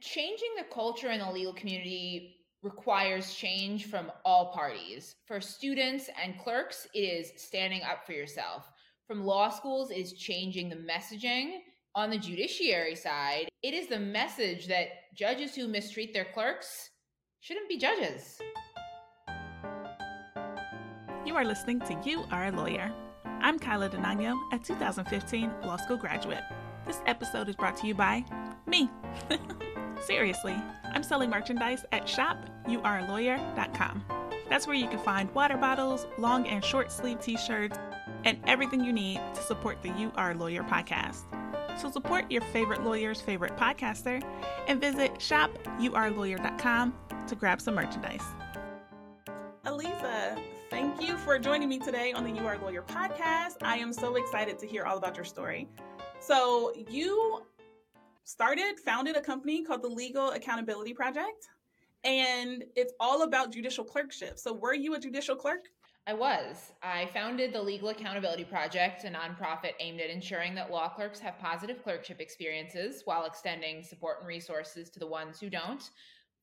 changing the culture in the legal community requires change from all parties. For students and clerks, it is standing up for yourself. From law schools, it is changing the messaging. On the judiciary side, it is the message that judges who mistreat their clerks shouldn't be judges. You are listening to You Are a Lawyer. I'm Kyla Denanyoh, a 2015 law school graduate. This episode is brought to you by me. Seriously, I'm selling merchandise at shopyouarelawyer.com. That's where you can find water bottles, long and short sleeve t shirts, and everything you need to support the You Are Lawyer podcast. So support your favorite lawyer's favorite podcaster and visit shopyouarelawyer.com to grab some merchandise. Aliza, thank you for joining me today on the You Are Lawyer podcast. I am so excited to hear all about your story. So, you started, founded a company called the Legal Accountability Project, and it's all about judicial clerkship. So, were you a judicial clerk? I was. I founded the Legal Accountability Project, a nonprofit aimed at ensuring that law clerks have positive clerkship experiences while extending support and resources to the ones who don't,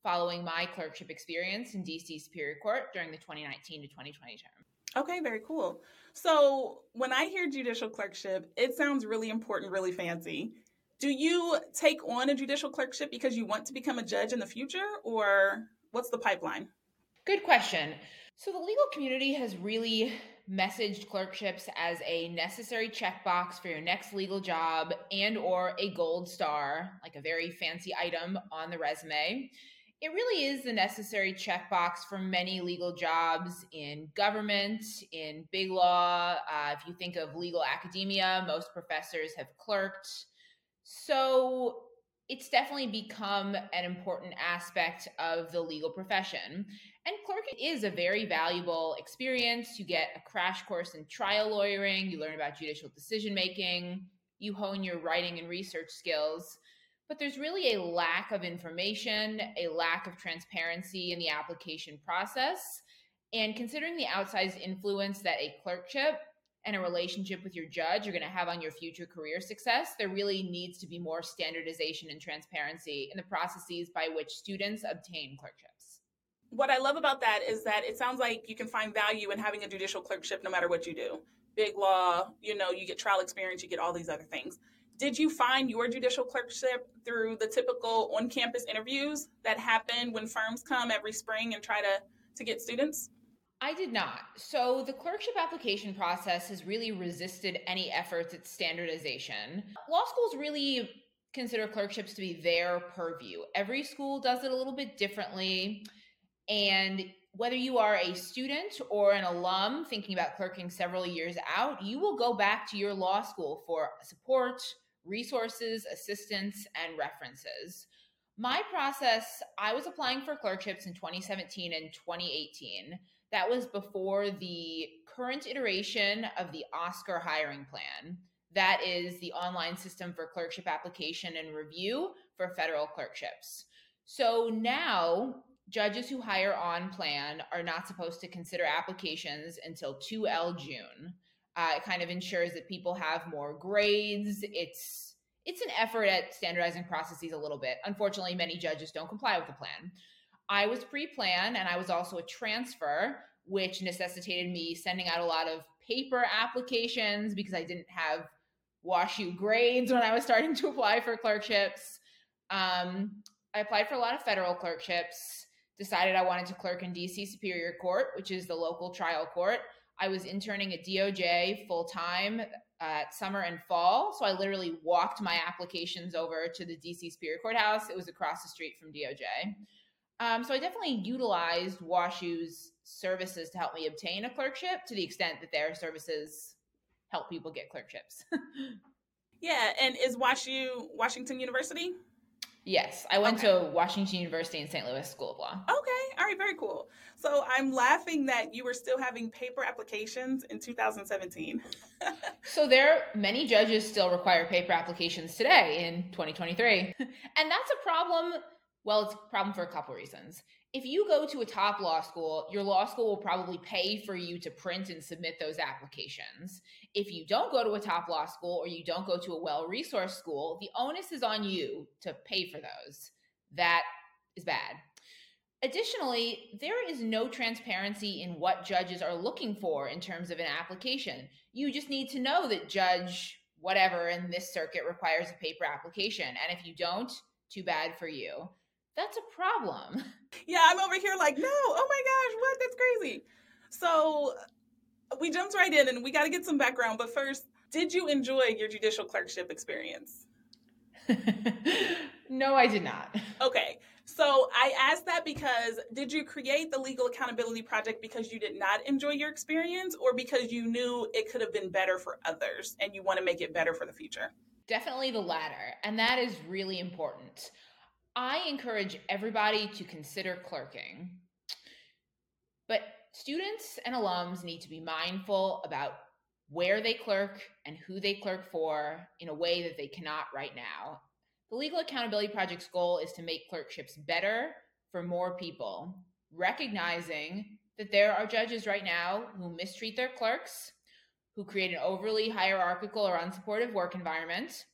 following my clerkship experience in DC Superior Court during the 2019 to 2020 term. Okay, very cool. So, when I hear judicial clerkship, it sounds really important, really fancy. Do you take on a judicial clerkship because you want to become a judge in the future, or what's the pipeline? Good question. So, the legal community has really messaged clerkships as a necessary checkbox for your next legal job and or a gold star like a very fancy item on the resume it really is the necessary checkbox for many legal jobs in government, in big law. Uh, if you think of legal academia, most professors have clerked. So it's definitely become an important aspect of the legal profession. And clerking is a very valuable experience. You get a crash course in trial lawyering, you learn about judicial decision making, you hone your writing and research skills but there's really a lack of information, a lack of transparency in the application process. And considering the outsized influence that a clerkship and a relationship with your judge you're going to have on your future career success, there really needs to be more standardization and transparency in the processes by which students obtain clerkships. What I love about that is that it sounds like you can find value in having a judicial clerkship no matter what you do. Big law, you know, you get trial experience, you get all these other things did you find your judicial clerkship through the typical on-campus interviews that happen when firms come every spring and try to to get students? I did not. So the clerkship application process has really resisted any efforts at standardization. Law schools really consider clerkships to be their purview. Every school does it a little bit differently. And whether you are a student or an alum thinking about clerking several years out, you will go back to your law school for support, resources, assistance, and references. My process, I was applying for clerkships in 2017 and 2018. That was before the current iteration of the OSCAR hiring plan. That is the online system for clerkship application and review for federal clerkships. So now, judges who hire on plan are not supposed to consider applications until 2L June. Uh, it kind of ensures that people have more grades. It's it's an effort at standardizing processes a little bit. Unfortunately, many judges don't comply with the plan. I was pre-plan and I was also a transfer, which necessitated me sending out a lot of paper applications because I didn't have WashU grades when I was starting to apply for clerkships. Um, I applied for a lot of federal clerkships, decided I wanted to clerk in DC Superior Court, which is the local trial court. I was interning at DOJ full time at summer and fall. So I literally walked my applications over to the DC Superior Courthouse. It was across the street from DOJ. Um, so I definitely utilized WashU's services to help me obtain a clerkship to the extent that their services help people get clerkships. yeah, and is WashU Washington University? Yes, I went okay. to Washington University in St. Louis School of Law. Okay, all right, very cool. So I'm laughing that you were still having paper applications in 2017. so there, are many judges still require paper applications today in 2023, and that's a problem. Well, it's a problem for a couple reasons if you go to a top law school, your law school will probably pay for you to print and submit those applications. If you don't go to a top law school or you don't go to a well resourced school, the onus is on you to pay for those. That is bad. Additionally, there is no transparency in what judges are looking for in terms of an application. You just need to know that judge whatever in this circuit requires a paper application. And if you don't, too bad for you. That's a problem. Yeah, I'm over here like, no, oh my gosh, what? That's crazy. So we jumped right in and we got to get some background. But first, did you enjoy your judicial clerkship experience? no, I did not. Okay. So I asked that because did you create the Legal Accountability Project because you did not enjoy your experience or because you knew it could have been better for others and you want to make it better for the future? Definitely the latter. And that is really important. I encourage everybody to consider clerking. But students and alums need to be mindful about where they clerk and who they clerk for in a way that they cannot right now. The Legal Accountability Project's goal is to make clerkships better for more people, recognizing that there are judges right now who mistreat their clerks, who create an overly hierarchical or unsupportive work environment,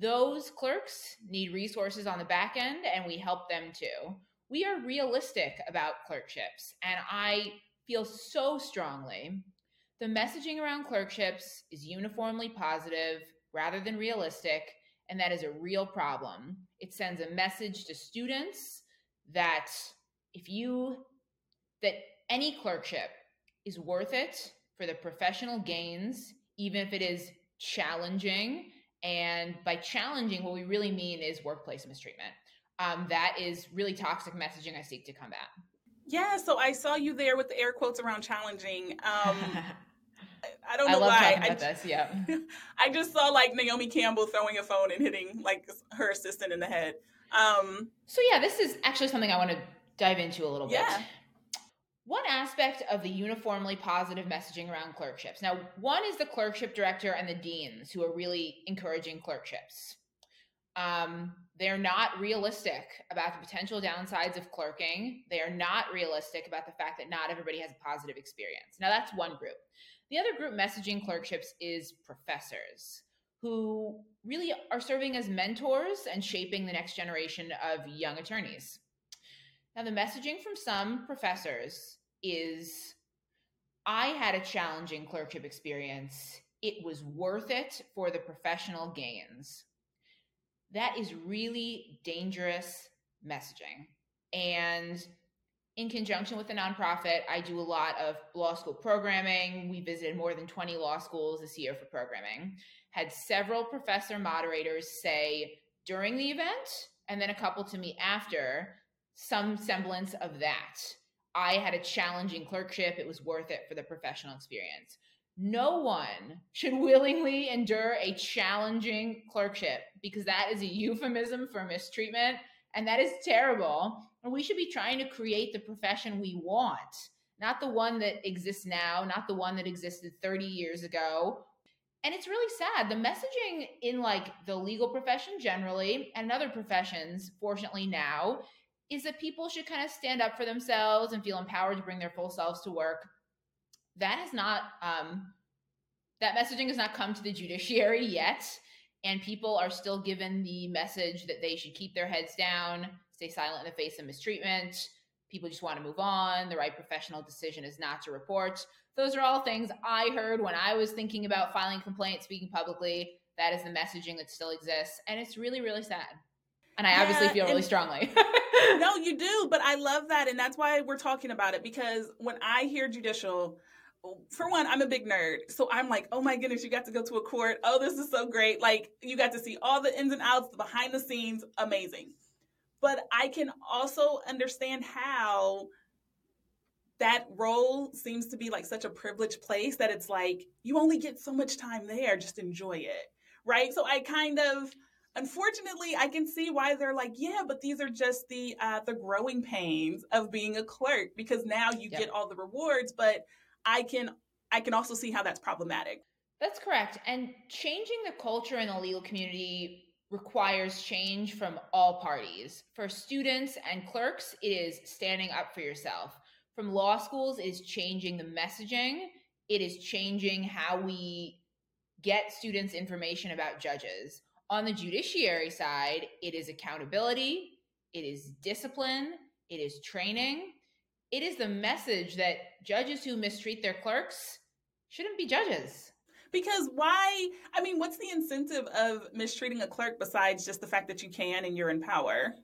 those clerks need resources on the back end, and we help them too. We are realistic about clerkships, and I feel so strongly the messaging around clerkships is uniformly positive rather than realistic, and that is a real problem. It sends a message to students that if you, that any clerkship is worth it for the professional gains, even if it is challenging and by challenging, what we really mean is workplace mistreatment. Um, that is really toxic messaging I seek to combat. Yeah, so I saw you there with the air quotes around challenging. Um, I don't know I love why. I, this, yeah. I just saw like Naomi Campbell throwing a phone and hitting like her assistant in the head. Um, so yeah, this is actually something I want to dive into a little bit. One aspect of the uniformly positive messaging around clerkships. Now, one is the clerkship director and the deans who are really encouraging clerkships. Um, they're not realistic about the potential downsides of clerking. They are not realistic about the fact that not everybody has a positive experience. Now, that's one group. The other group messaging clerkships is professors who really are serving as mentors and shaping the next generation of young attorneys. Now, the messaging from some professors is I had a challenging clerkship experience. It was worth it for the professional gains. That is really dangerous messaging. And in conjunction with the nonprofit, I do a lot of law school programming. We visited more than 20 law schools this year for programming. Had several professor moderators say during the event, and then a couple to me after, some semblance of that. I had a challenging clerkship. It was worth it for the professional experience. No one should willingly endure a challenging clerkship because that is a euphemism for mistreatment and that is terrible. And we should be trying to create the profession we want, not the one that exists now, not the one that existed 30 years ago. And it's really sad. The messaging in like the legal profession generally and other professions, fortunately now, is that people should kind of stand up for themselves and feel empowered to bring their full selves to work. That is not, um, that messaging has not come to the judiciary yet. And people are still given the message that they should keep their heads down, stay silent in the face of mistreatment. People just want to move on. The right professional decision is not to report. Those are all things I heard when I was thinking about filing complaints, speaking publicly. That is the messaging that still exists. And it's really, really sad. And I yeah, obviously feel really strongly. no, you do, but I love that. And that's why we're talking about it because when I hear judicial, for one, I'm a big nerd. So I'm like, oh my goodness, you got to go to a court. Oh, this is so great. Like, you got to see all the ins and outs, the behind the scenes, amazing. But I can also understand how that role seems to be like such a privileged place that it's like you only get so much time there, just enjoy it. Right. So I kind of unfortunately i can see why they're like yeah but these are just the uh, the growing pains of being a clerk because now you yep. get all the rewards but i can i can also see how that's problematic. That's correct and changing the culture in the legal community requires change from all parties. For students and clerks it is standing up for yourself. From law schools it is changing the messaging. It is changing how we get students information about judges On the judiciary side, it is accountability, it is discipline, it is training. It is the message that judges who mistreat their clerks shouldn't be judges. Because why? I mean, what's the incentive of mistreating a clerk besides just the fact that you can and you're in power?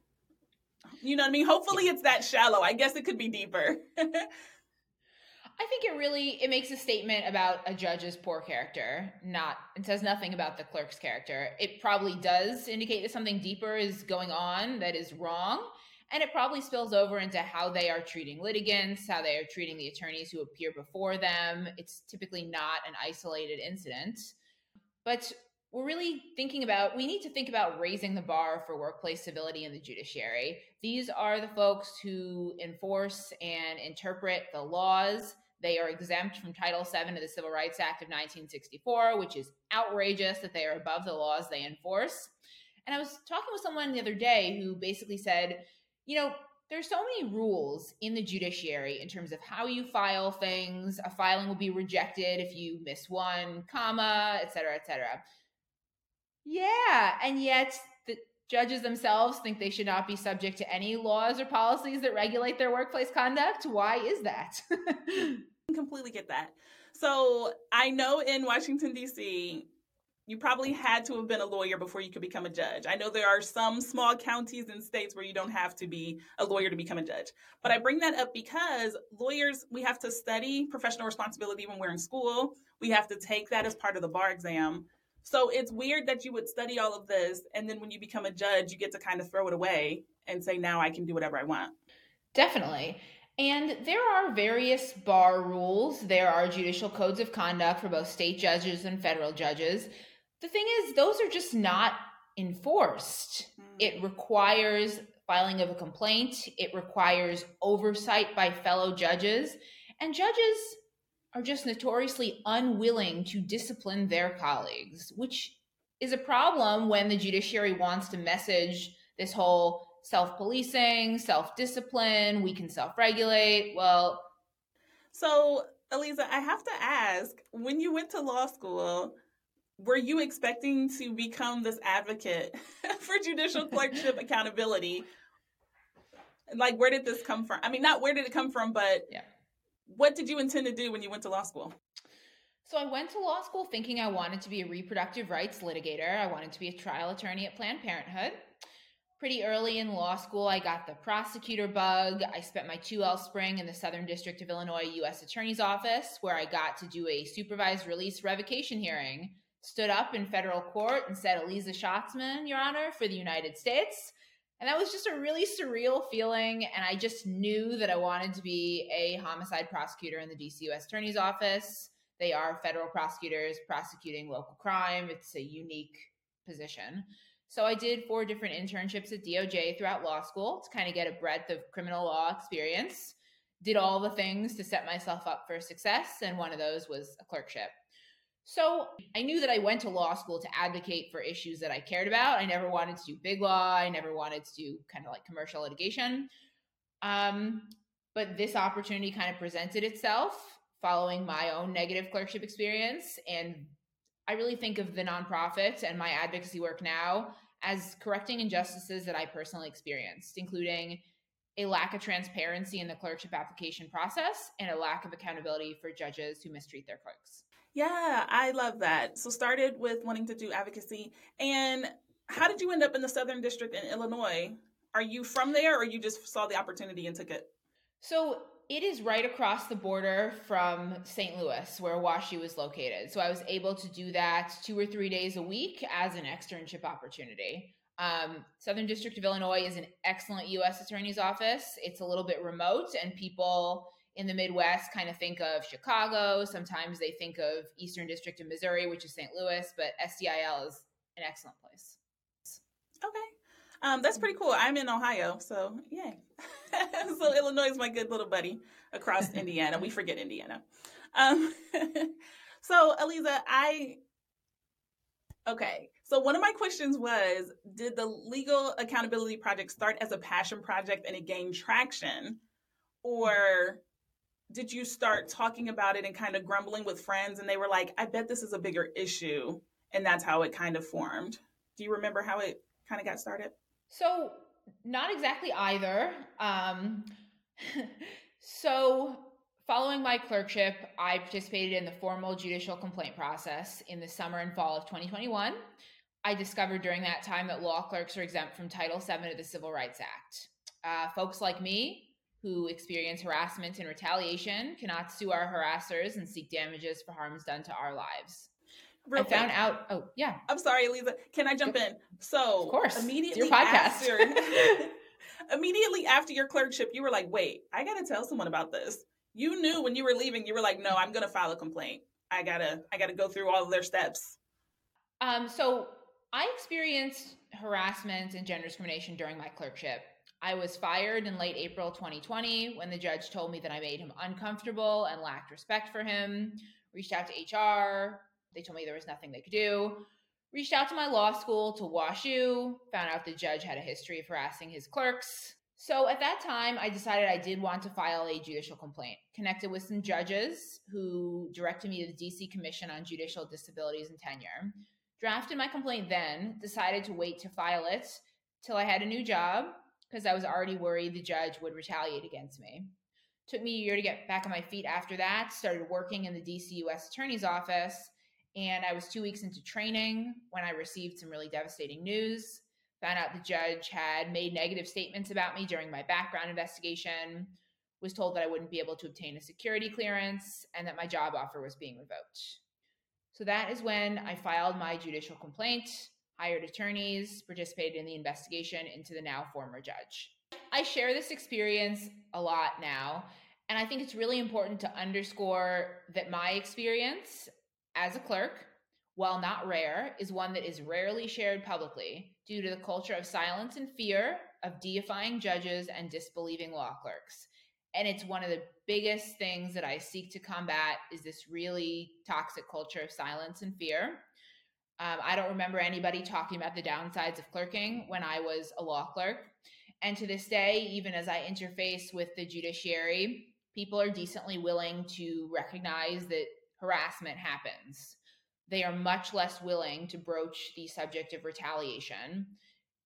You know what I mean? Hopefully it's that shallow. I guess it could be deeper. I think it really it makes a statement about a judge's poor character, not it says nothing about the clerk's character. It probably does indicate that something deeper is going on that is wrong, and it probably spills over into how they are treating litigants, how they are treating the attorneys who appear before them. It's typically not an isolated incident. But we're really thinking about we need to think about raising the bar for workplace civility in the judiciary. These are the folks who enforce and interpret the laws they are exempt from Title VII of the Civil Rights Act of 1964, which is outrageous that they are above the laws they enforce. And I was talking with someone the other day who basically said, you know, there's so many rules in the judiciary in terms of how you file things. A filing will be rejected if you miss one comma, et cetera, et cetera. Yeah, and yet the judges themselves think they should not be subject to any laws or policies that regulate their workplace conduct. Why is that? completely get that. So I know in Washington, D.C., you probably had to have been a lawyer before you could become a judge. I know there are some small counties and states where you don't have to be a lawyer to become a judge. But I bring that up because lawyers, we have to study professional responsibility when we're in school. We have to take that as part of the bar exam. So it's weird that you would study all of this and then when you become a judge, you get to kind of throw it away and say, now I can do whatever I want. Definitely. And there are various bar rules. There are judicial codes of conduct for both state judges and federal judges. The thing is, those are just not enforced. Mm. It requires filing of a complaint, it requires oversight by fellow judges, and judges are just notoriously unwilling to discipline their colleagues, which is a problem when the judiciary wants to message this whole self policing, self discipline, we can self regulate. Well, so Aliza, I have to ask when you went to law school, were you expecting to become this advocate for judicial clerkship accountability? Like, where did this come from? I mean, not where did it come from, but yeah. what did you intend to do when you went to law school? So, I went to law school thinking I wanted to be a reproductive rights litigator. I wanted to be a trial attorney at Planned Parenthood pretty early in law school, I got the prosecutor bug. I spent my 2L spring in the Southern District of Illinois U.S. Attorney's Office, where I got to do a supervised release revocation hearing. Stood up in federal court and said, Aliza Shatzman, Your Honor, for the United States. And that was just a really surreal feeling. And I just knew that I wanted to be a homicide prosecutor in the DC U.S. Attorney's Office. They are federal prosecutors prosecuting local crime, it's a unique position. So I did four different internships at DOJ throughout law school to kind of get a breadth of criminal law experience. Did all the things to set myself up for success, and one of those was a clerkship. So I knew that I went to law school to advocate for issues that I cared about. I never wanted to do big law. I never wanted to do kind of like commercial litigation. Um, but this opportunity kind of presented itself following my own negative clerkship experience and I really think of the nonprofit and my advocacy work now as correcting injustices that I personally experienced, including a lack of transparency in the clerkship application process and a lack of accountability for judges who mistreat their clerks. Yeah, I love that. So started with wanting to do advocacy and how did you end up in the Southern District in Illinois? Are you from there or you just saw the opportunity and took it? So it is right across the border from St. Louis, where WashU is located. So I was able to do that two or three days a week as an externship opportunity. Um, Southern District of Illinois is an excellent U.S. Attorney's Office. It's a little bit remote, and people in the Midwest kind of think of Chicago. Sometimes they think of Eastern District of Missouri, which is St. Louis, but SDIL is an excellent place. Okay. Um, that's pretty cool. I'm in Ohio, so yay. so Illinois is my good little buddy across Indiana. We forget Indiana. Um, so Eliza, I okay. So one of my questions was, did the legal accountability project start as a passion project and it gained traction, or did you start talking about it and kind of grumbling with friends and they were like, I bet this is a bigger issue, and that's how it kind of formed? Do you remember how it kind of got started? So, not exactly either. Um, so, following my clerkship, I participated in the formal judicial complaint process in the summer and fall of 2021. I discovered during that time that law clerks are exempt from Title VII of the Civil Rights Act. Uh, folks like me who experience harassment and retaliation cannot sue our harassers and seek damages for harms done to our lives. Real I quick. found out. Oh, yeah. I'm sorry, Lisa. Can I jump in? So, of course, immediately your podcast. After, immediately after your clerkship, you were like, "Wait, I got to tell someone about this." You knew when you were leaving. You were like, "No, I'm going to file a complaint. I gotta, I gotta go through all of their steps." Um. So I experienced harassment and gender discrimination during my clerkship. I was fired in late April 2020 when the judge told me that I made him uncomfortable and lacked respect for him. Reached out to HR. They told me there was nothing they could do. Reached out to my law school to Wash WashU, found out the judge had a history of harassing his clerks. So at that time, I decided I did want to file a judicial complaint. Connected with some judges who directed me to the DC Commission on Judicial Disabilities and Tenure. Drafted my complaint then, decided to wait to file it till I had a new job because I was already worried the judge would retaliate against me. Took me a year to get back on my feet after that, started working in the DC US Attorney's Office, and I was two weeks into training when I received some really devastating news. Found out the judge had made negative statements about me during my background investigation, was told that I wouldn't be able to obtain a security clearance, and that my job offer was being revoked. So that is when I filed my judicial complaint hired attorneys, participated in the investigation into the now former judge. I share this experience a lot now, and I think it's really important to underscore that my experience as a clerk, while not rare, is one that is rarely shared publicly due to the culture of silence and fear of deifying judges and disbelieving law clerks. And it's one of the biggest things that I seek to combat is this really toxic culture of silence and fear. Um, I don't remember anybody talking about the downsides of clerking when I was a law clerk. And to this day, even as I interface with the judiciary, people are decently willing to recognize that harassment happens. They are much less willing to broach the subject of retaliation.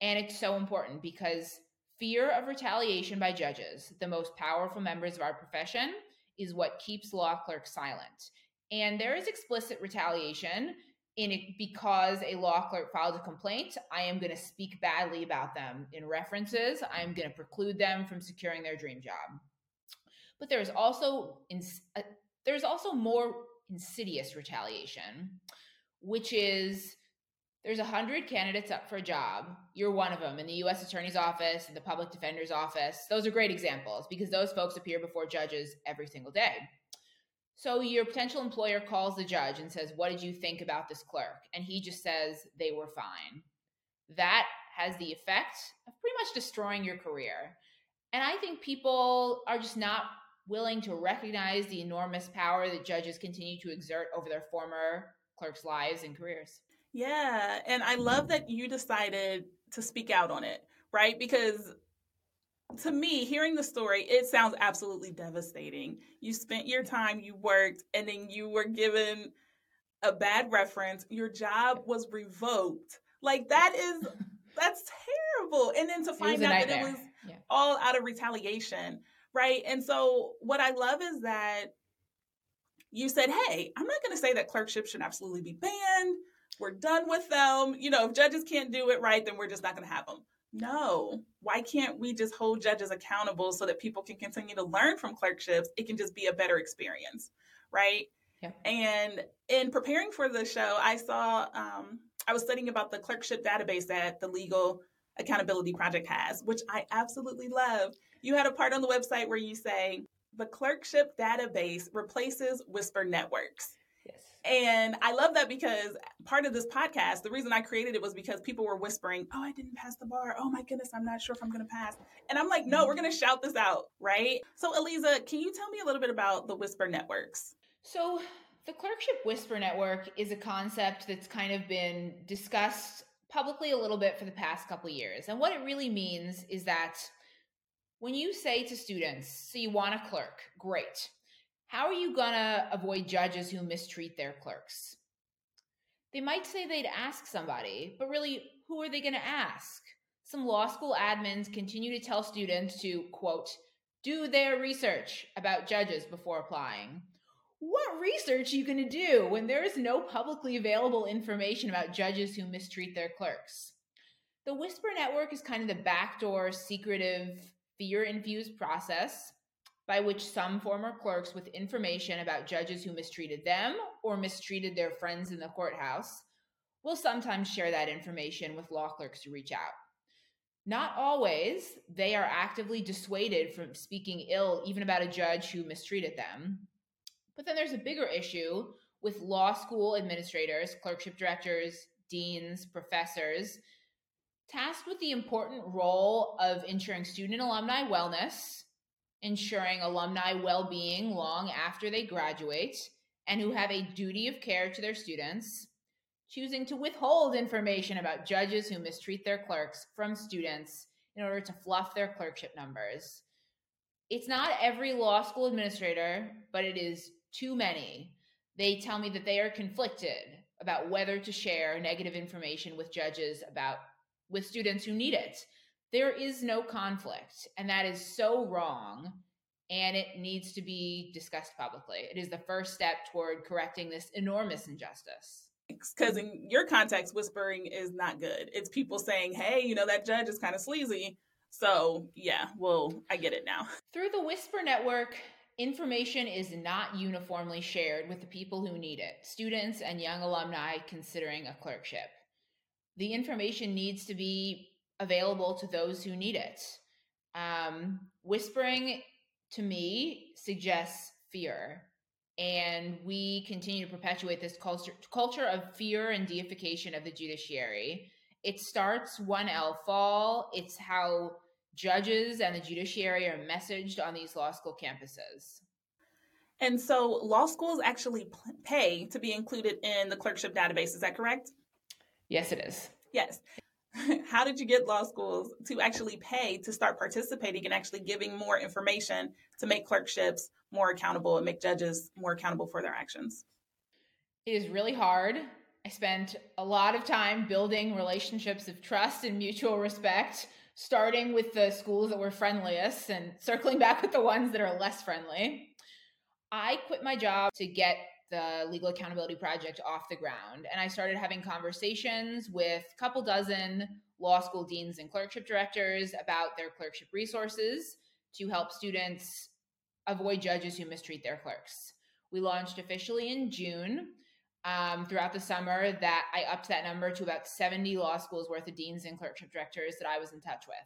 And it's so important because fear of retaliation by judges, the most powerful members of our profession, is what keeps law clerks silent. And there is explicit retaliation in it because a law clerk filed a complaint, I am going to speak badly about them in references. I'm going to preclude them from securing their dream job. But there's also in, uh, there's also more insidious retaliation, which is there's a hundred candidates up for a job. You're one of them in the U.S. Attorney's Office and the Public Defender's Office. Those are great examples because those folks appear before judges every single day. So your potential employer calls the judge and says, What did you think about this clerk? And he just says they were fine. That has the effect of pretty much destroying your career. And I think people are just not willing to recognize the enormous power that judges continue to exert over their former clerks' lives and careers. Yeah. And I love that you decided to speak out on it, right? Because to me, hearing the story, it sounds absolutely devastating. You spent your time, you worked, and then you were given a bad reference. Your job was revoked. Like that is that's terrible. And then to find out that it was yeah. all out of retaliation, right? And so what I love is that you said, "Hey, I'm not going to say that clerkships should absolutely be banned. We're done with them. You know, if judges can't do it right, then we're just not going to have them." No. Why can't we just hold judges accountable so that people can continue to learn from clerkships? It can just be a better experience, right? Yeah. And in preparing for the show, I saw, um, I was studying about the clerkship database that the Legal Accountability Project has, which I absolutely love. You had a part on the website where you say, the clerkship database replaces whisper networks. Yes. And I love that because part of this podcast, the reason I created it was because people were whispering, Oh, I didn't pass the bar. Oh my goodness, I'm not sure if I'm going to pass. And I'm like, No, mm-hmm. we're going to shout this out, right? So, Eliza, can you tell me a little bit about the Whisper Networks? So, the Clerkship Whisper Network is a concept that's kind of been discussed publicly a little bit for the past couple years. And what it really means is that when you say to students, so you want a clerk, great. How are you going to avoid judges who mistreat their clerks? They might say they'd ask somebody, but really, who are they going to ask? Some law school admins continue to tell students to, quote, do their research about judges before applying. What research are you going to do when there is no publicly available information about judges who mistreat their clerks? The Whisper Network is kind of the backdoor, secretive, fear infused process by which some former clerks with information about judges who mistreated them or mistreated their friends in the courthouse will sometimes share that information with law clerks to reach out. Not always, they are actively dissuaded from speaking ill even about a judge who mistreated them. But then there's a bigger issue with law school administrators, clerkship directors, deans, professors, tasked with the important role of ensuring student alumni wellness ensuring alumni well being long after they graduate, and who have a duty of care to their students, choosing to withhold information about judges who mistreat their clerks from students in order to fluff their clerkship numbers. It's not every law school administrator, but it is too many. They tell me that they are conflicted about whether to share negative information with judges about with students who need it. There is no conflict and that is so wrong and it needs to be discussed publicly. It is the first step toward correcting this enormous injustice. Because in your context whispering is not good. It's people saying hey you know that judge is kind of sleazy. So yeah well i get it now. Through the whisper network information is not uniformly shared with the people who need it students and young alumni considering a clerkship the information needs to be available to those who need it. Um, whispering to me suggests fear. And we continue to perpetuate this culture, culture of fear and deification of the judiciary. It starts one L fall. It's how judges and the judiciary are messaged on these law school campuses. And so law schools actually pay to be included in the clerkship database. Is that correct? Yes, it is. Yes. how did you get law schools to actually pay to start participating and actually giving more information to make clerkships more accountable and make judges more accountable for their actions? It is really hard. I spent a lot of time building relationships of trust and mutual respect, starting with the schools that were friendliest and circling back with the ones that are less friendly. I quit my job to get the Legal Accountability Project off the ground. And I started having conversations with a couple dozen law school deans and clerkship directors about their clerkship resources to help students avoid judges who mistreat their clerks. We launched officially in June. Um, throughout the summer, that I upped that number to about 70 law schools worth of deans and clerkship directors that I was in touch with.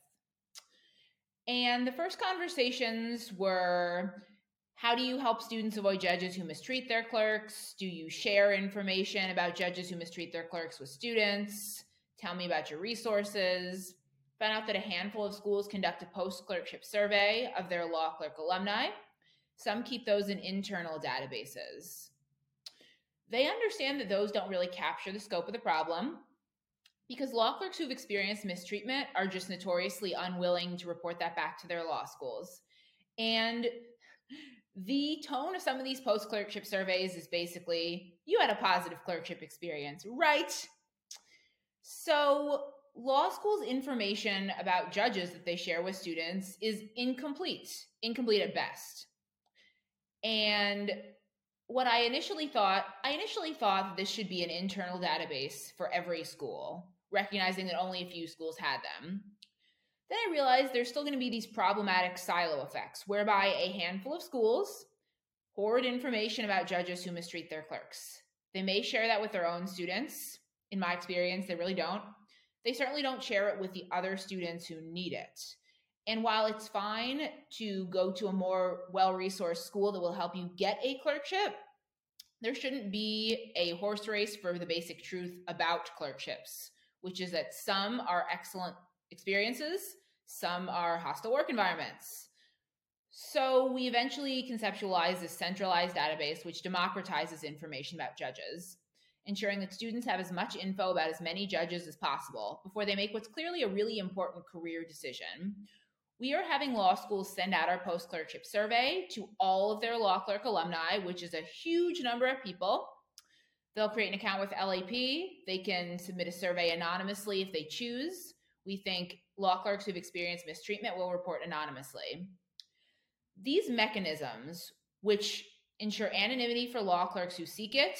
And the first conversations were how do you help students avoid judges who mistreat their clerks? Do you share information about judges who mistreat their clerks with students? Tell me about your resources. Found out that a handful of schools conduct a post clerkship survey of their law clerk alumni. Some keep those in internal databases. They understand that those don't really capture the scope of the problem because law clerks who've experienced mistreatment are just notoriously unwilling to report that back to their law schools. And the tone of some of these post clerkship surveys is basically you had a positive clerkship experience, right? So, law school's information about judges that they share with students is incomplete, incomplete at best. And what I initially thought, I initially thought this should be an internal database for every school, recognizing that only a few schools had them. Then I realized there's still going to be these problematic silo effects whereby a handful of schools hoard information about judges who mistreat their clerks. They may share that with their own students. In my experience, they really don't. They certainly don't share it with the other students who need it. And while it's fine to go to a more well resourced school that will help you get a clerkship, there shouldn't be a horse race for the basic truth about clerkships, which is that some are excellent experiences, some are hostile work environments. So we eventually conceptualized a centralized database which democratizes information about judges, ensuring that students have as much info about as many judges as possible before they make what's clearly a really important career decision. We are having law schools send out our post clerkship survey to all of their law clerk alumni, which is a huge number of people. They'll create an account with LAP. They can submit a survey anonymously if they choose. We think law clerks who've experienced mistreatment will report anonymously. These mechanisms, which ensure anonymity for law clerks who seek it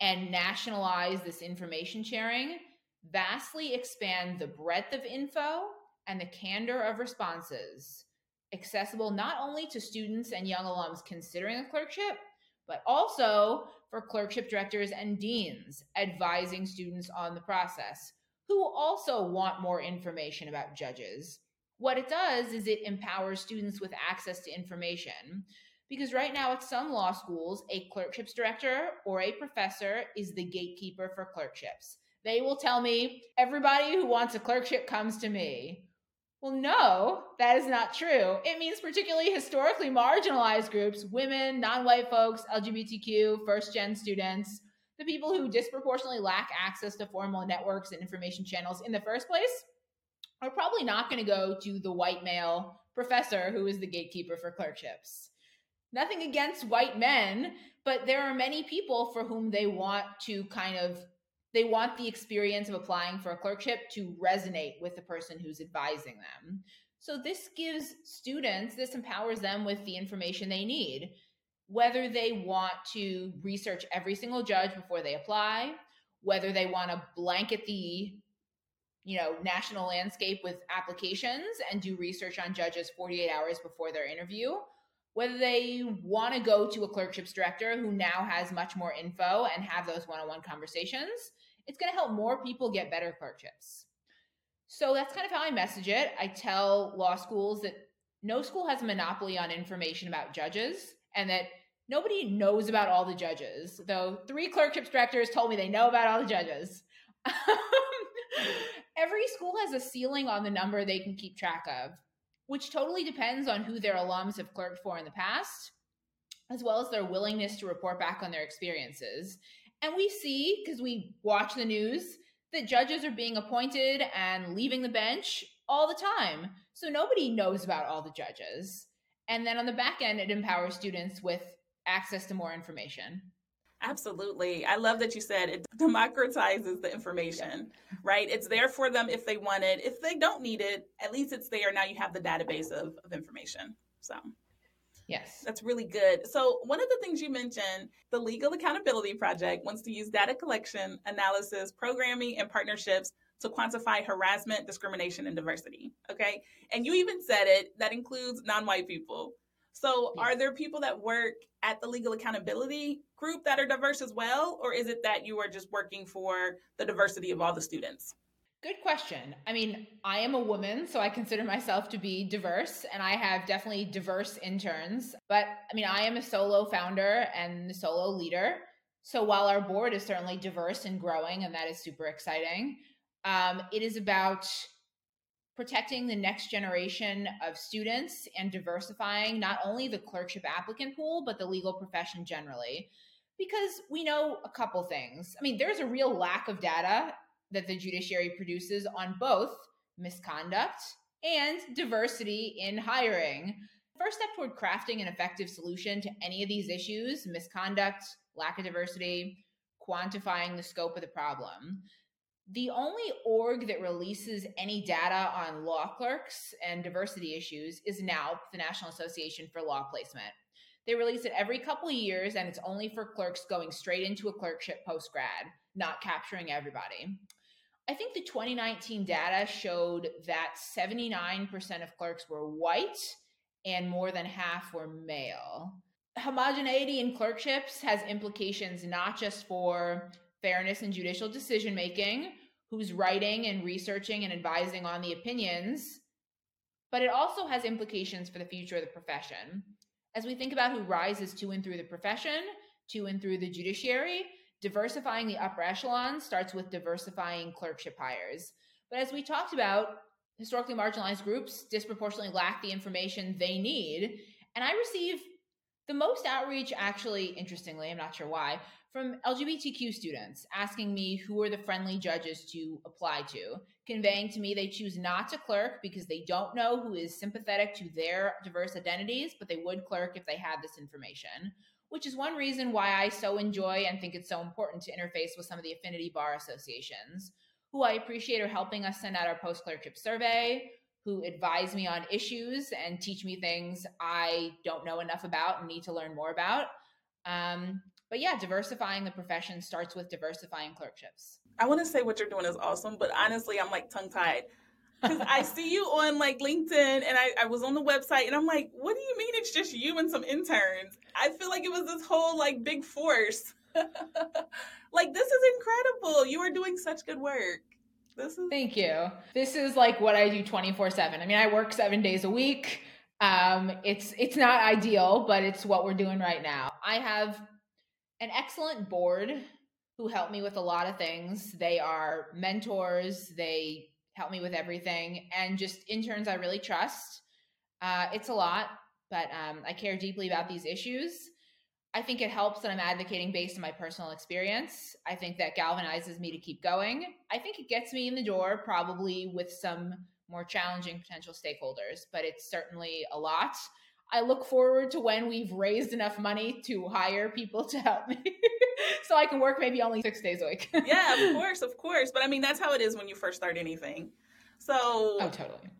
and nationalize this information sharing, vastly expand the breadth of info and the candor of responses, accessible not only to students and young alums considering a clerkship, but also for clerkship directors and deans advising students on the process who also want more information about judges. What it does is it empowers students with access to information. Because right now, at some law schools, a clerkships director or a professor is the gatekeeper for clerkships. They will tell me, everybody who wants a clerkship comes to me. Well, no, that is not true. It means particularly historically marginalized groups, women, non white folks, LGBTQ, first gen students, the people who disproportionately lack access to formal networks and information channels in the first place are probably not going to go to the white male professor who is the gatekeeper for clerkships. Nothing against white men, but there are many people for whom they want to kind of they want the experience of applying for a clerkship to resonate with the person who's advising them. So this gives students, this empowers them with the information they need, whether they want to research every single judge before they apply, whether they want to blanket the you know national landscape with applications and do research on judges 48 hours before their interview whether they want to go to a clerkships director who now has much more info and have those one-on-one conversations it's going to help more people get better clerkships. So that's kind of how I message it. I tell law schools that no school has a monopoly on information about judges and that nobody knows about all the judges, though three clerkships directors told me they know about all the judges. Every school has a ceiling on the number they can keep track of, which totally depends on who their alums have clerked for in the past, as well as their willingness to report back on their experiences. And we see, because we watch the news, that judges are being appointed and leaving the bench all the time. So nobody knows about all the judges. And then on the back end, it empowers students with access to more information. Absolutely. I love that you said it democratizes the information, right? It's there for them if they want it. If they don't need it, at least it's there. Now you have the database of, of information. So Yes. That's really good. So, one of the things you mentioned, the Legal Accountability Project wants to use data collection, analysis, programming, and partnerships to quantify harassment, discrimination, and diversity. Okay. And you even said it, that includes non white people. So, yes. are there people that work at the Legal Accountability group that are diverse as well? Or is it that you are just working for the diversity of all the students? Good question. I mean, I am a woman, so I consider myself to be diverse, and I have definitely diverse interns. But I mean, I am a solo founder and solo leader. So while our board is certainly diverse and growing, and that is super exciting, um, it is about protecting the next generation of students and diversifying not only the clerkship applicant pool, but the legal profession generally. Because we know a couple things. I mean, there's a real lack of data that the judiciary produces on both misconduct and diversity in hiring. First step toward crafting an effective solution to any of these issues misconduct, lack of diversity, quantifying the scope of the problem. The only org that releases any data on law clerks and diversity issues is NALP, the National Association for Law Placement. They release it every couple of years, and it's only for clerks going straight into a clerkship post grad, not capturing everybody. I think the 2019 data showed that 79% of clerks were white and more than half were male. Homogeneity in clerkships has implications not just for fairness in judicial decision making, who's writing and researching and advising on the opinions, but it also has implications for the future of the profession. As we think about who rises to and through the profession, to and through the judiciary, diversifying the upper echelon starts with diversifying clerkship hires. But as we talked about, historically marginalized groups disproportionately lack the information they need. And I receive the most outreach, actually, interestingly, I'm not sure why, from LGBTQ students asking me who are the friendly judges to apply to, conveying to me they choose not to clerk because they don't know who is sympathetic to their diverse identities, but they would clerk if they had this information which is one reason why I so enjoy and think it's so important to interface with some of the affinity bar associations, who I appreciate are helping us send out our post clerkship survey, who advise me on issues and teach me things I don't know enough about and need to learn more about. Um, but yeah, diversifying the profession starts with diversifying clerkships. I want to say what you're doing is awesome, but honestly, I'm like tongue tied because I see you on like LinkedIn and I, I was on the website and I'm like, what do you mean it's just you and some interns? I feel like it was this whole like big force. like this is incredible. You are doing such good work. This is Thank you. This is like what I do 24/7. I mean, I work 7 days a week. Um it's it's not ideal, but it's what we're doing right now. I have an excellent board who help me with a lot of things. They are mentors, they help me with everything, and just interns I really trust. Uh, it's a lot, but um, I care deeply about these issues. I think it helps that I'm advocating based on my personal experience. I think that galvanizes me to keep going. I think it gets me in the door, probably with some more challenging potential stakeholders, but it's certainly a lot. I look forward to when we've raised enough money to hire people to help me so I can work maybe only six days a week. yeah, of course, of course. But I mean, that's how it is when you first start anything. So, oh, totally.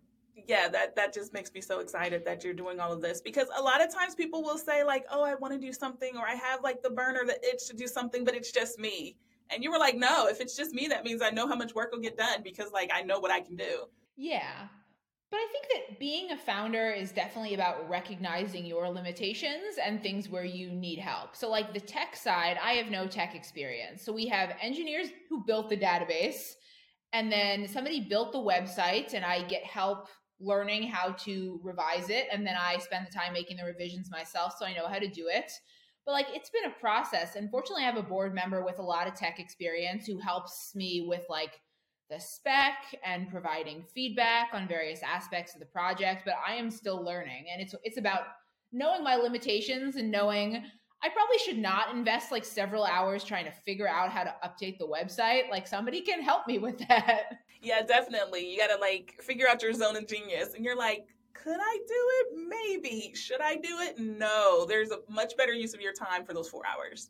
Yeah, that that just makes me so excited that you're doing all of this because a lot of times people will say like, "Oh, I want to do something," or "I have like the burner, the itch to do something, but it's just me." And you were like, "No, if it's just me, that means I know how much work will get done because like I know what I can do." Yeah. But I think that being a founder is definitely about recognizing your limitations and things where you need help. So, like the tech side, I have no tech experience. So, we have engineers who built the database, and then somebody built the website, and I get help learning how to revise it. And then I spend the time making the revisions myself so I know how to do it. But like it's been a process. Unfortunately, I have a board member with a lot of tech experience who helps me with like the spec and providing feedback on various aspects of the project, but I am still learning and it's it's about knowing my limitations and knowing I probably should not invest like several hours trying to figure out how to update the website. Like somebody can help me with that. Yeah, definitely. You got to like figure out your zone of genius and you're like could I do it? Maybe. Should I do it? No. There's a much better use of your time for those 4 hours.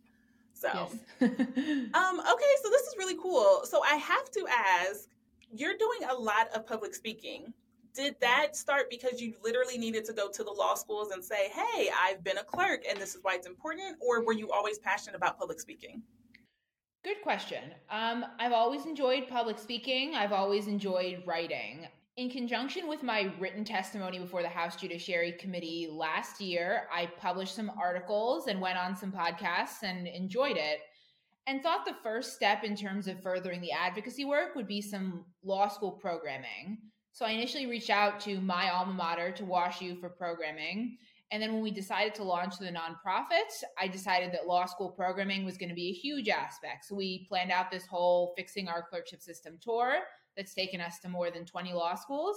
So, yes. um, okay, so this is really cool. So I have to ask, you're doing a lot of public speaking. Did that start because you literally needed to go to the law schools and say, "Hey, I've been a clerk, and this is why it's important," or were you always passionate about public speaking? Good question. Um, I've always enjoyed public speaking. I've always enjoyed writing in conjunction with my written testimony before the House Judiciary Committee last year, I published some articles and went on some podcasts and enjoyed it. And thought the first step in terms of furthering the advocacy work would be some law school programming. So I initially reached out to my alma mater, to Wash WashU, for programming. And then when we decided to launch the nonprofit, I decided that law school programming was going to be a huge aspect. So we planned out this whole fixing our clerkship system tour that's taken us to more than 20 law schools.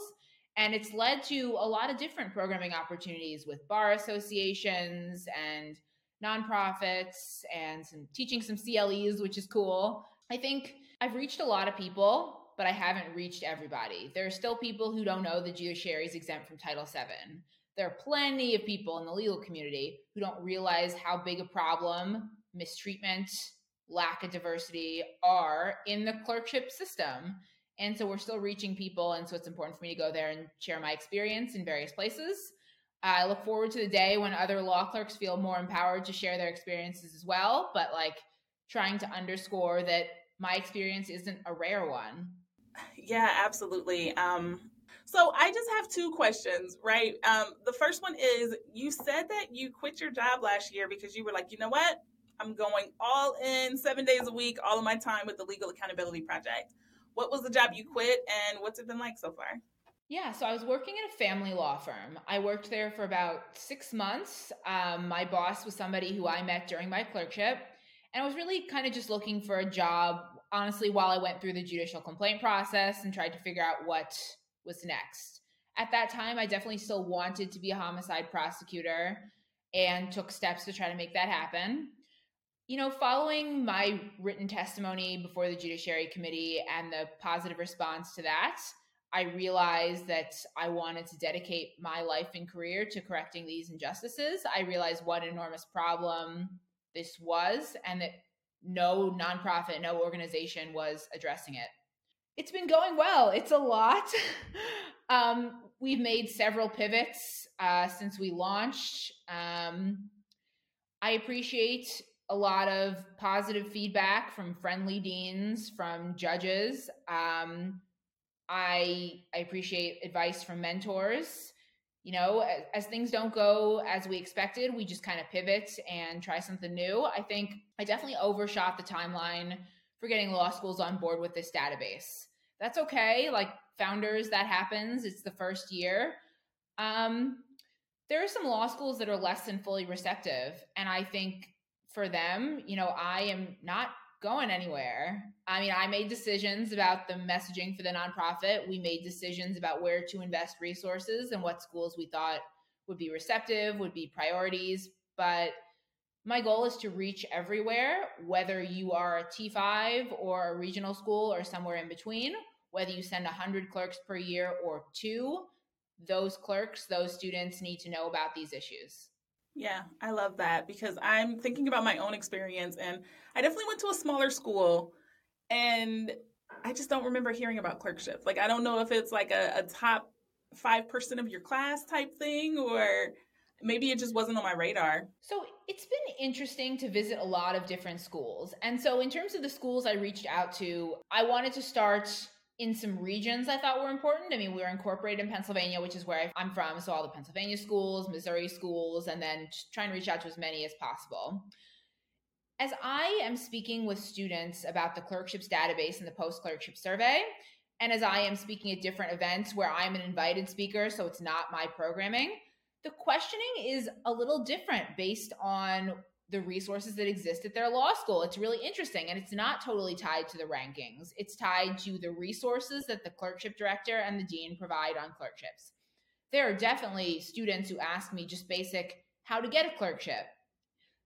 And it's led to a lot of different programming opportunities with bar associations and nonprofits and some teaching some CLEs, which is cool. I think I've reached a lot of people, but I haven't reached everybody. There are still people who don't know the judiciary is exempt from Title VII. There are plenty of people in the legal community who don't realize how big a problem mistreatment, lack of diversity are in the clerkship system. And so we're still reaching people. And so it's important for me to go there and share my experience in various places. I look forward to the day when other law clerks feel more empowered to share their experiences as well. But like trying to underscore that my experience isn't a rare one. Yeah, absolutely. Um, so I just have two questions, right? Um, the first one is you said that you quit your job last year because you were like, you know what? I'm going all in seven days a week, all of my time with the Legal Accountability Project. What was the job you quit and what's it been like so far? Yeah, so I was working at a family law firm. I worked there for about six months. Um, my boss was somebody who I met during my clerkship. And I was really kind of just looking for a job, honestly, while I went through the judicial complaint process and tried to figure out what was next. At that time, I definitely still wanted to be a homicide prosecutor and took steps to try to make that happen you know, following my written testimony before the Judiciary Committee and the positive response to that, I realized that I wanted to dedicate my life and career to correcting these injustices. I realized what an enormous problem this was and that no nonprofit, no organization was addressing it. It's been going well. It's a lot. um, we've made several pivots uh, since we launched. Um, I appreciate a lot of positive feedback from friendly deans, from judges. Um, I I appreciate advice from mentors. You know, as, as, things don't go as we expected, we just kind of pivot and try something new. I think I definitely overshot the timeline for getting law schools on board with this database. That's okay. Like founders, that happens. It's the first year. Um, there are some law schools that are less than fully receptive, and I think for them, you know, I am not going anywhere. I mean, I made decisions about the messaging for the nonprofit. We made decisions about where to invest resources and what schools we thought would be receptive, would be priorities. But my goal is to reach everywhere, whether you are a T5 or a regional school or somewhere in between, whether you send 100 clerks per year or two, those clerks, those students need to know about these issues. Yeah, I love that because I'm thinking about my own experience and I definitely went to a smaller school and I just don't remember hearing about clerkship. Like I don't know if it's like a, a top 5% of your class type thing or maybe it just wasn't on my radar. So it's been interesting to visit a lot of different schools. And so in terms of the schools I reached out to, I wanted to start in some regions I thought were important. I mean, we were incorporated in Pennsylvania, which is where I'm from. So all the Pennsylvania schools, Missouri schools, and then trying to reach out to as many as possible. As I am speaking with students about the clerkships database and the post clerkship survey, and as I am speaking at different events where I'm an invited speaker, so it's not my programming, the questioning is a little different based on the resources that exist at their law school. It's really interesting. And it's not totally tied to the rankings, it's tied to the resources that the clerkship director and the dean provide on clerkships. There are definitely students who ask me just basic how to get a clerkship.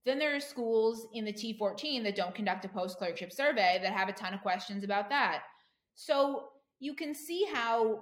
Then there are schools in the T14 that don't conduct a post clerkship survey that have a ton of questions about that. So you can see how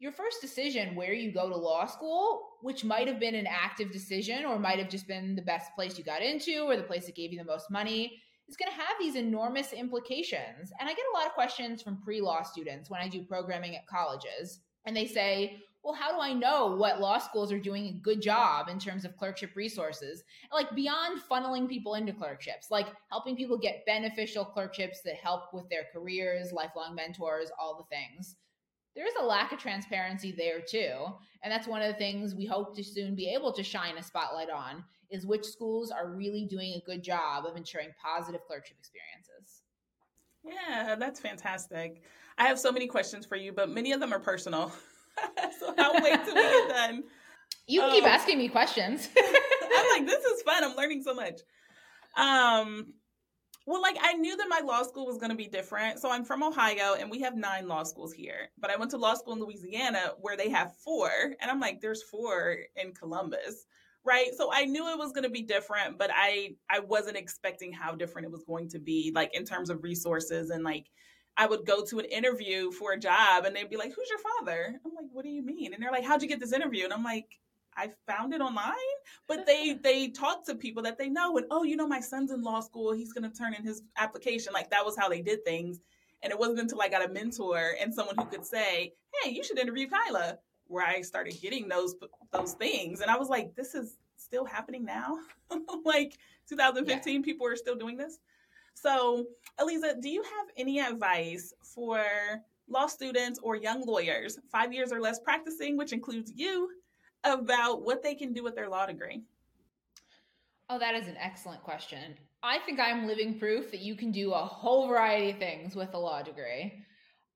your first decision where you go to law school, which might have been an active decision or might have just been the best place you got into or the place that gave you the most money, is going to have these enormous implications. And I get a lot of questions from pre law students when I do programming at colleges. And they say, well, how do I know what law schools are doing a good job in terms of clerkship resources? Like beyond funneling people into clerkships, like helping people get beneficial clerkships that help with their careers, lifelong mentors, all the things there is a lack of transparency there too. And that's one of the things we hope to soon be able to shine a spotlight on is which schools are really doing a good job of ensuring positive clerkship experiences. Yeah that's fantastic. I have so many questions for you but many of them are personal. So i'll wait till we get done. You um, keep asking me questions. I'm like this is fun. I'm learning so much. Um well, like I knew that my law school was going to be different. So I'm from Ohio and we have nine law schools here. But I went to law school in Louisiana where they have four. And I'm like, there's four in Columbus. Right. So I knew it was going to be different, but I I wasn't expecting how different it was going to be, like in terms of resources and like I would go to an interview for a job and they'd be like, Who's your father? I'm like, What do you mean? And they're like, How'd you get this interview? And I'm like, I found it online, but they they talk to people that they know and oh, you know, my son's in law school, he's going to turn in his application. Like that was how they did things. And it wasn't until I got a mentor and someone who could say, "Hey, you should interview Kyla," where I started getting those those things. And I was like, "This is still happening now." like 2015, yeah. people are still doing this. So, Aliza, do you have any advice for law students or young lawyers, five years or less practicing, which includes you, about what they can do with their law degree? Oh, that is an excellent question. I think I'm living proof that you can do a whole variety of things with a law degree.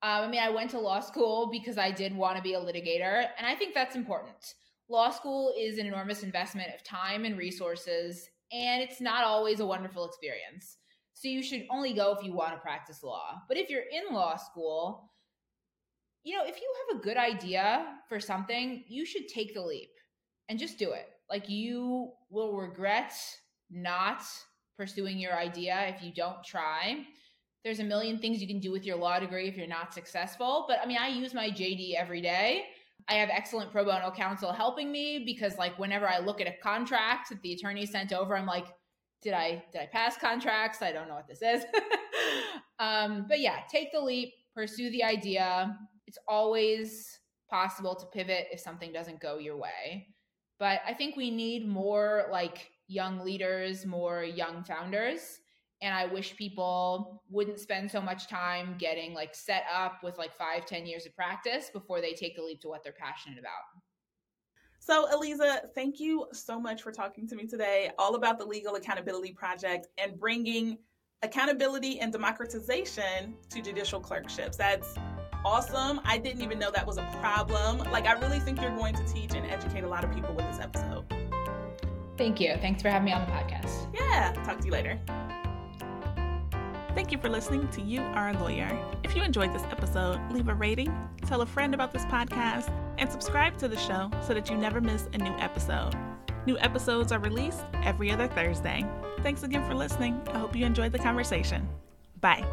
Um, I mean, I went to law school because I did want to be a litigator, and I think that's important. Law school is an enormous investment of time and resources, and it's not always a wonderful experience. So you should only go if you want to practice law. But if you're in law school, you know, if you have a good idea for something, you should take the leap and just do it. Like you will regret not pursuing your idea if you don't try. there's a million things you can do with your law degree if you're not successful. But I mean, I use my JD every day. I have excellent pro bono counsel helping me because like whenever I look at a contract that the attorney sent over, I'm like, did I did I pass contracts? I don't know what this is. um, but yeah, take the leap, pursue the idea. It's always possible to pivot if something doesn't go your way. But I think we need more like young leaders, more young founders. And i wish people wouldn't spend so much time getting like set up with like five ten years of practice before they take the leap to what they're passionate about. So Aliza thank you so much for talking to me today all about the legal accountability project and bringing accountability and democratization to judicial clerkships. That's awesome i didn't even know that was a problem like i really think you're going to teach and educate a lot of people with this episode thank you thanks for having me on the podcast yeah talk to you later Thank you for listening to You Are a Lawyer. If you enjoyed this episode, leave a rating, tell a friend about this podcast, and subscribe to the show so that you never miss a new episode. New episodes are released every other Thursday. Thanks again for listening. I hope you enjoyed the conversation. Bye.